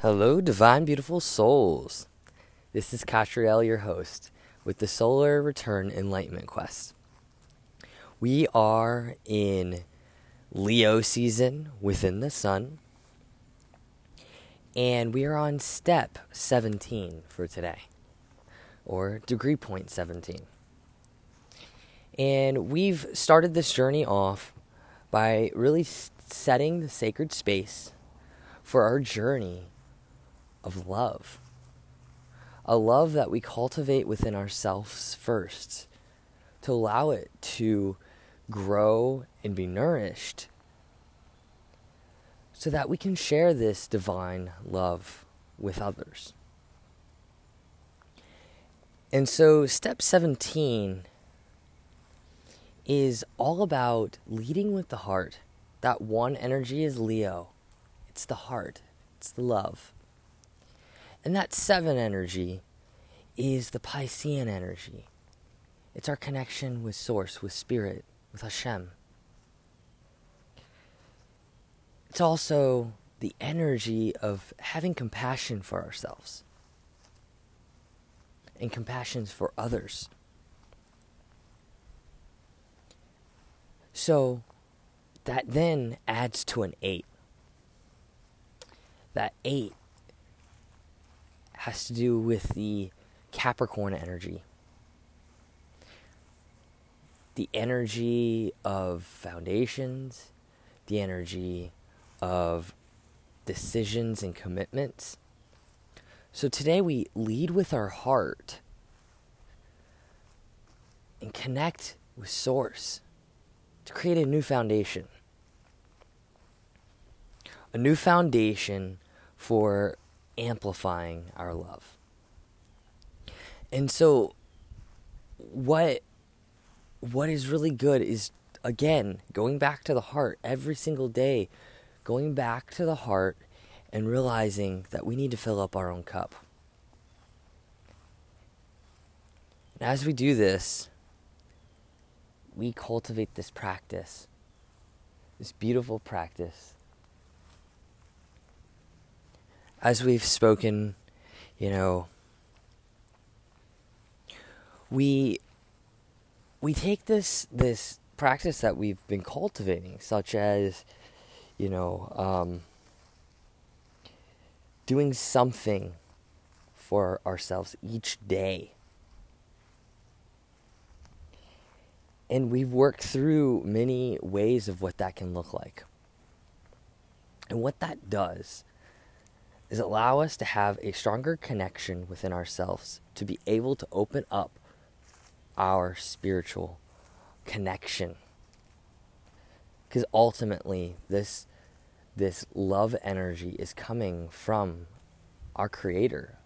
Hello, divine, beautiful souls. This is Catriel, your host, with the Solar Return Enlightenment Quest. We are in Leo season within the sun, and we are on step 17 for today, or degree point 17. And we've started this journey off by really setting the sacred space for our journey of love. A love that we cultivate within ourselves first, to allow it to grow and be nourished, so that we can share this divine love with others. And so, step 17 is all about leading with the heart. That one energy is Leo, it's the heart, it's the love. And that seven energy is the Piscean energy. It's our connection with Source, with Spirit, with Hashem. It's also the energy of having compassion for ourselves and compassion for others. So that then adds to an eight. That eight has to do with the Capricorn energy. The energy of foundations, the energy of decisions and commitments. So today we lead with our heart and connect with Source to create a new foundation. A new foundation for amplifying our love. And so what what is really good is again going back to the heart every single day, going back to the heart and realizing that we need to fill up our own cup. And as we do this, we cultivate this practice, this beautiful practice as we've spoken, you know, we we take this this practice that we've been cultivating, such as, you know, um, doing something for ourselves each day. And we've worked through many ways of what that can look like. And what that does is allow us to have a stronger connection within ourselves to be able to open up our spiritual connection. Because ultimately this this love energy is coming from our creator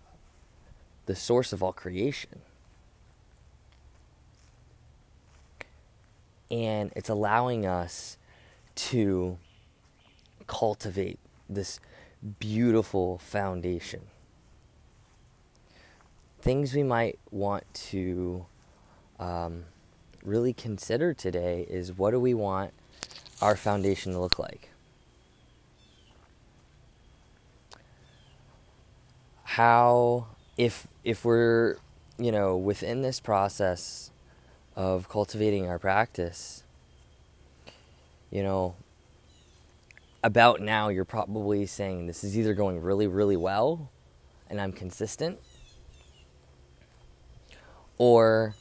the source of all creation. And it's allowing us to cultivate this beautiful foundation. Things we might want to um, really consider today is what do we want our foundation to look like? How, if if we're you know within this process of cultivating our practice, you know, about now, you're probably saying this is either going really, really well and I'm consistent, or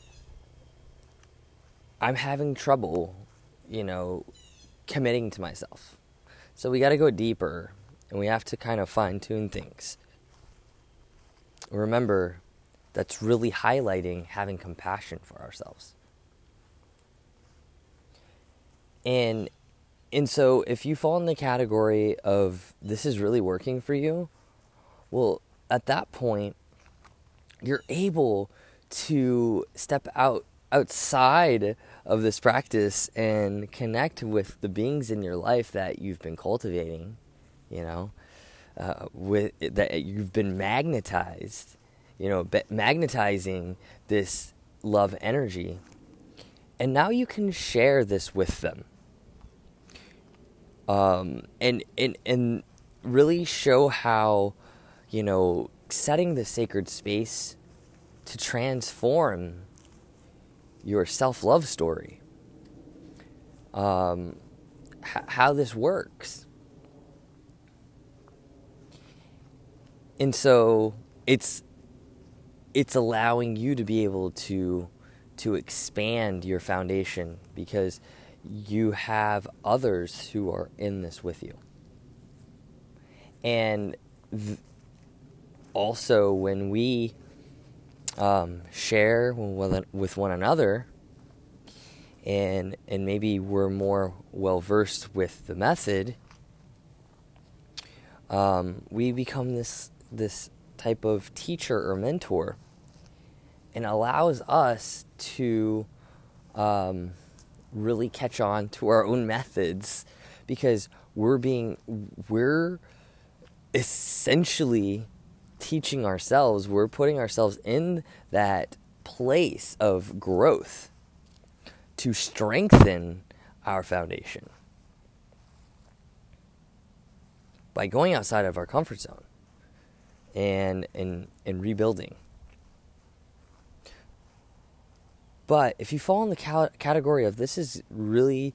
I'm having trouble, you know, committing to myself. So we got to go deeper and we have to kind of fine tune things. Remember, that's really highlighting having compassion for ourselves. And and so if you fall in the category of this is really working for you, well, at that point, you're able to step out outside of this practice and connect with the beings in your life that you've been cultivating, you know, uh, with that you've been magnetized, you know, magnetizing this love energy. And now you can share this with them um, and and and really show how you know, setting the sacred space to transform your self love story. Um, h- how this works. And so it's it's allowing you to be able to to expand your foundation because you have others who are in this with you. And th- also, when we um, share with one another, and and maybe we're more well versed with the method, um, we become this this type of teacher or mentor, and allows us to um, really catch on to our own methods because we're being we're essentially teaching ourselves, we're putting ourselves in that place of growth to strengthen our foundation by going outside of our comfort zone and and and rebuilding. But if you fall in the category of this has really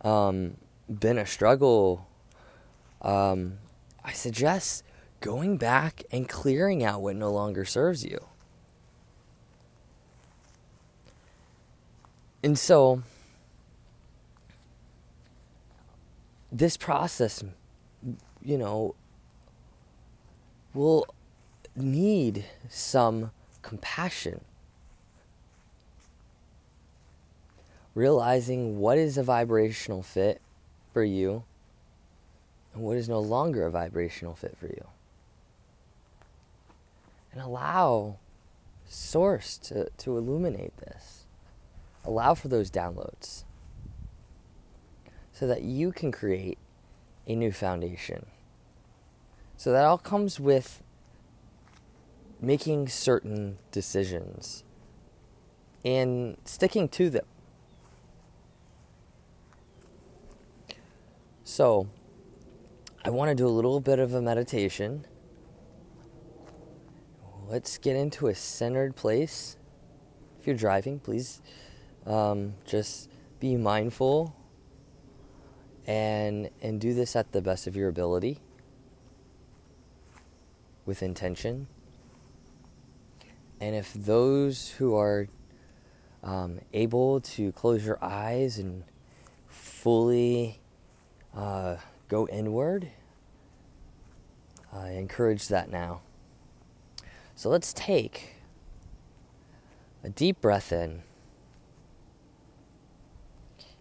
um, been a struggle, um, I suggest going back and clearing out what no longer serves you. And so, this process, you know, will need some compassion. Realizing what is a vibrational fit for you and what is no longer a vibrational fit for you. And allow source to, to illuminate this. Allow for those downloads so that you can create a new foundation. So that all comes with making certain decisions and sticking to them so i want to do a little bit of a meditation let's get into a centered place. If you're driving, please um, just be mindful and and do this at the best of your ability with intention. And if those who are um, able to close your eyes and fully uh, go inward, I encourage that now. So let's take a deep breath in,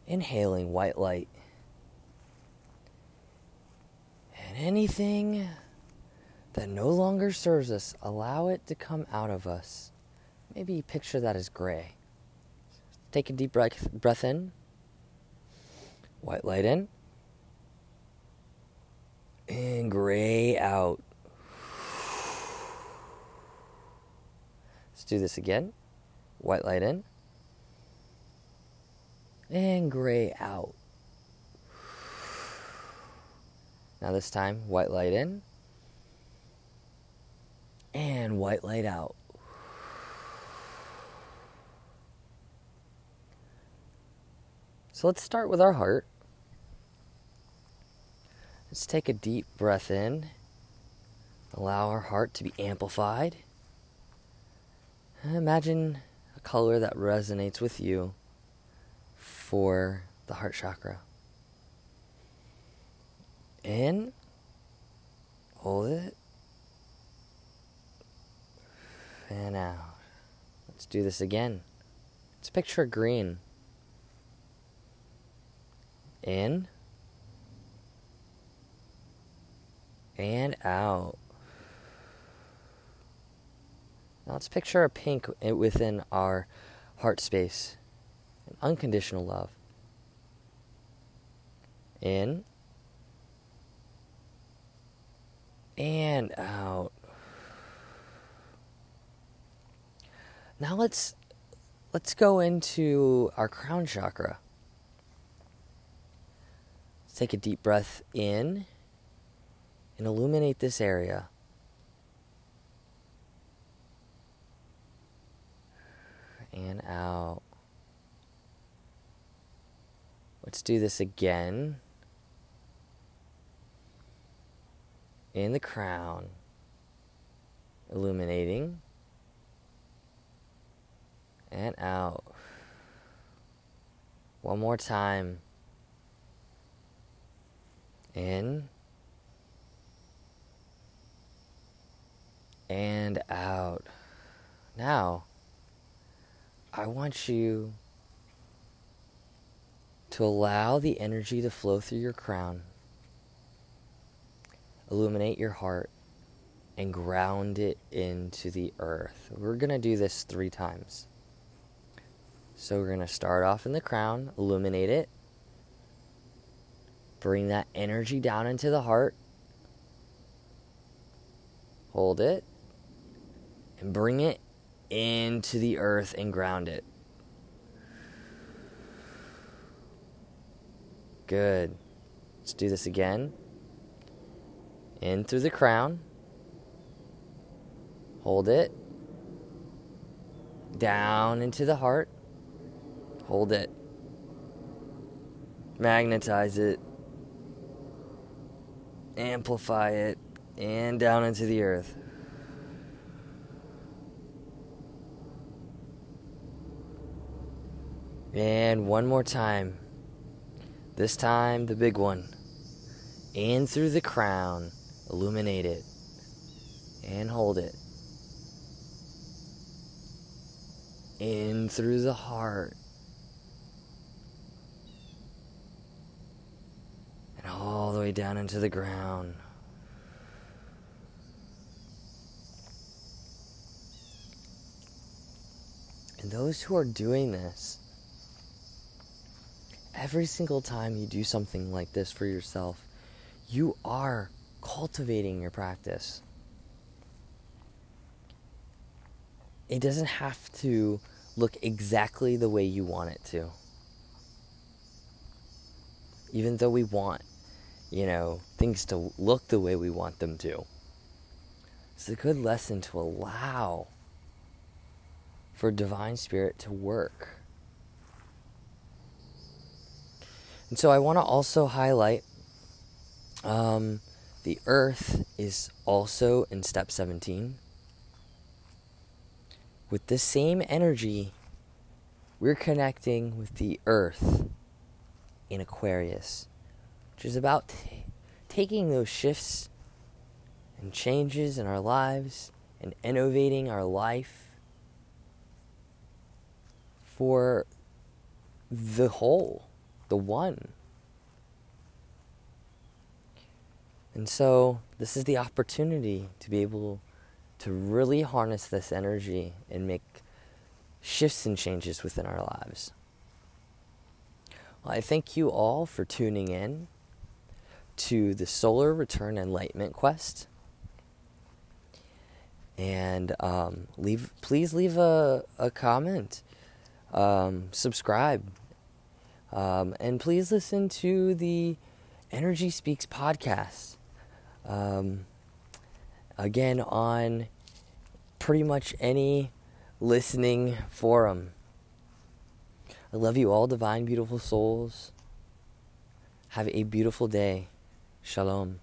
inhaling white light. And anything that no longer serves us, allow it to come out of us. Maybe picture that as gray. Take a deep breath, breath in, white light in, and gray out. Let's do this again. White light in. And gray out. Now, this time, white light in. And white light out. So let's start with our heart. Let's take a deep breath in. Allow our heart to be amplified. Imagine a color that resonates with you for the heart chakra. In, hold it, and out. Let's do this again. Let's picture green. In and out. Now let's picture a pink within our heart space. An unconditional love. In. And out. Now let's let's go into our crown chakra. Let's take a deep breath in and illuminate this area. And out. Let's do this again. In the crown, illuminating. And out. One more time. In. And out. Now, I want you to allow the energy to flow through your crown, illuminate your heart, and ground it into the earth. We're going to do this three times. So we're going to start off in the crown, illuminate it, bring that energy down into the heart, hold it, and bring it into the earth and ground it. Good. Let's do this again. In through the crown. Hold it. Down into the heart. Hold it. Magnetize it. Amplify it. And down into the earth. And one more time. This time, the big one. In through the crown, illuminate it, and hold it. In through the heart, and all the way down into the ground. And those who are doing this, every single time you do something like this for yourself, you are cultivating your practice. It doesn't have to look exactly the way you want it to. Even though we want, you know, things to look the way we want them to. It's a good lesson to allow for divine spirit to work And so I want to also highlight um, the earth is also in step 17. With the same energy, we're connecting with the earth in Aquarius, which is about t- taking those shifts and changes in our lives and innovating our life for the whole the one. And so, this is the opportunity to be able to really harness this energy and make shifts and changes within our lives. Well, I thank you all for tuning in to the Solar Return Enlightenment Quest. And um, leave, please leave a, a comment, um, subscribe, um, and please listen to the Energy Speaks podcast. Um, again, on pretty much any listening forum. I love you all, divine, beautiful souls. Have a beautiful day. Shalom.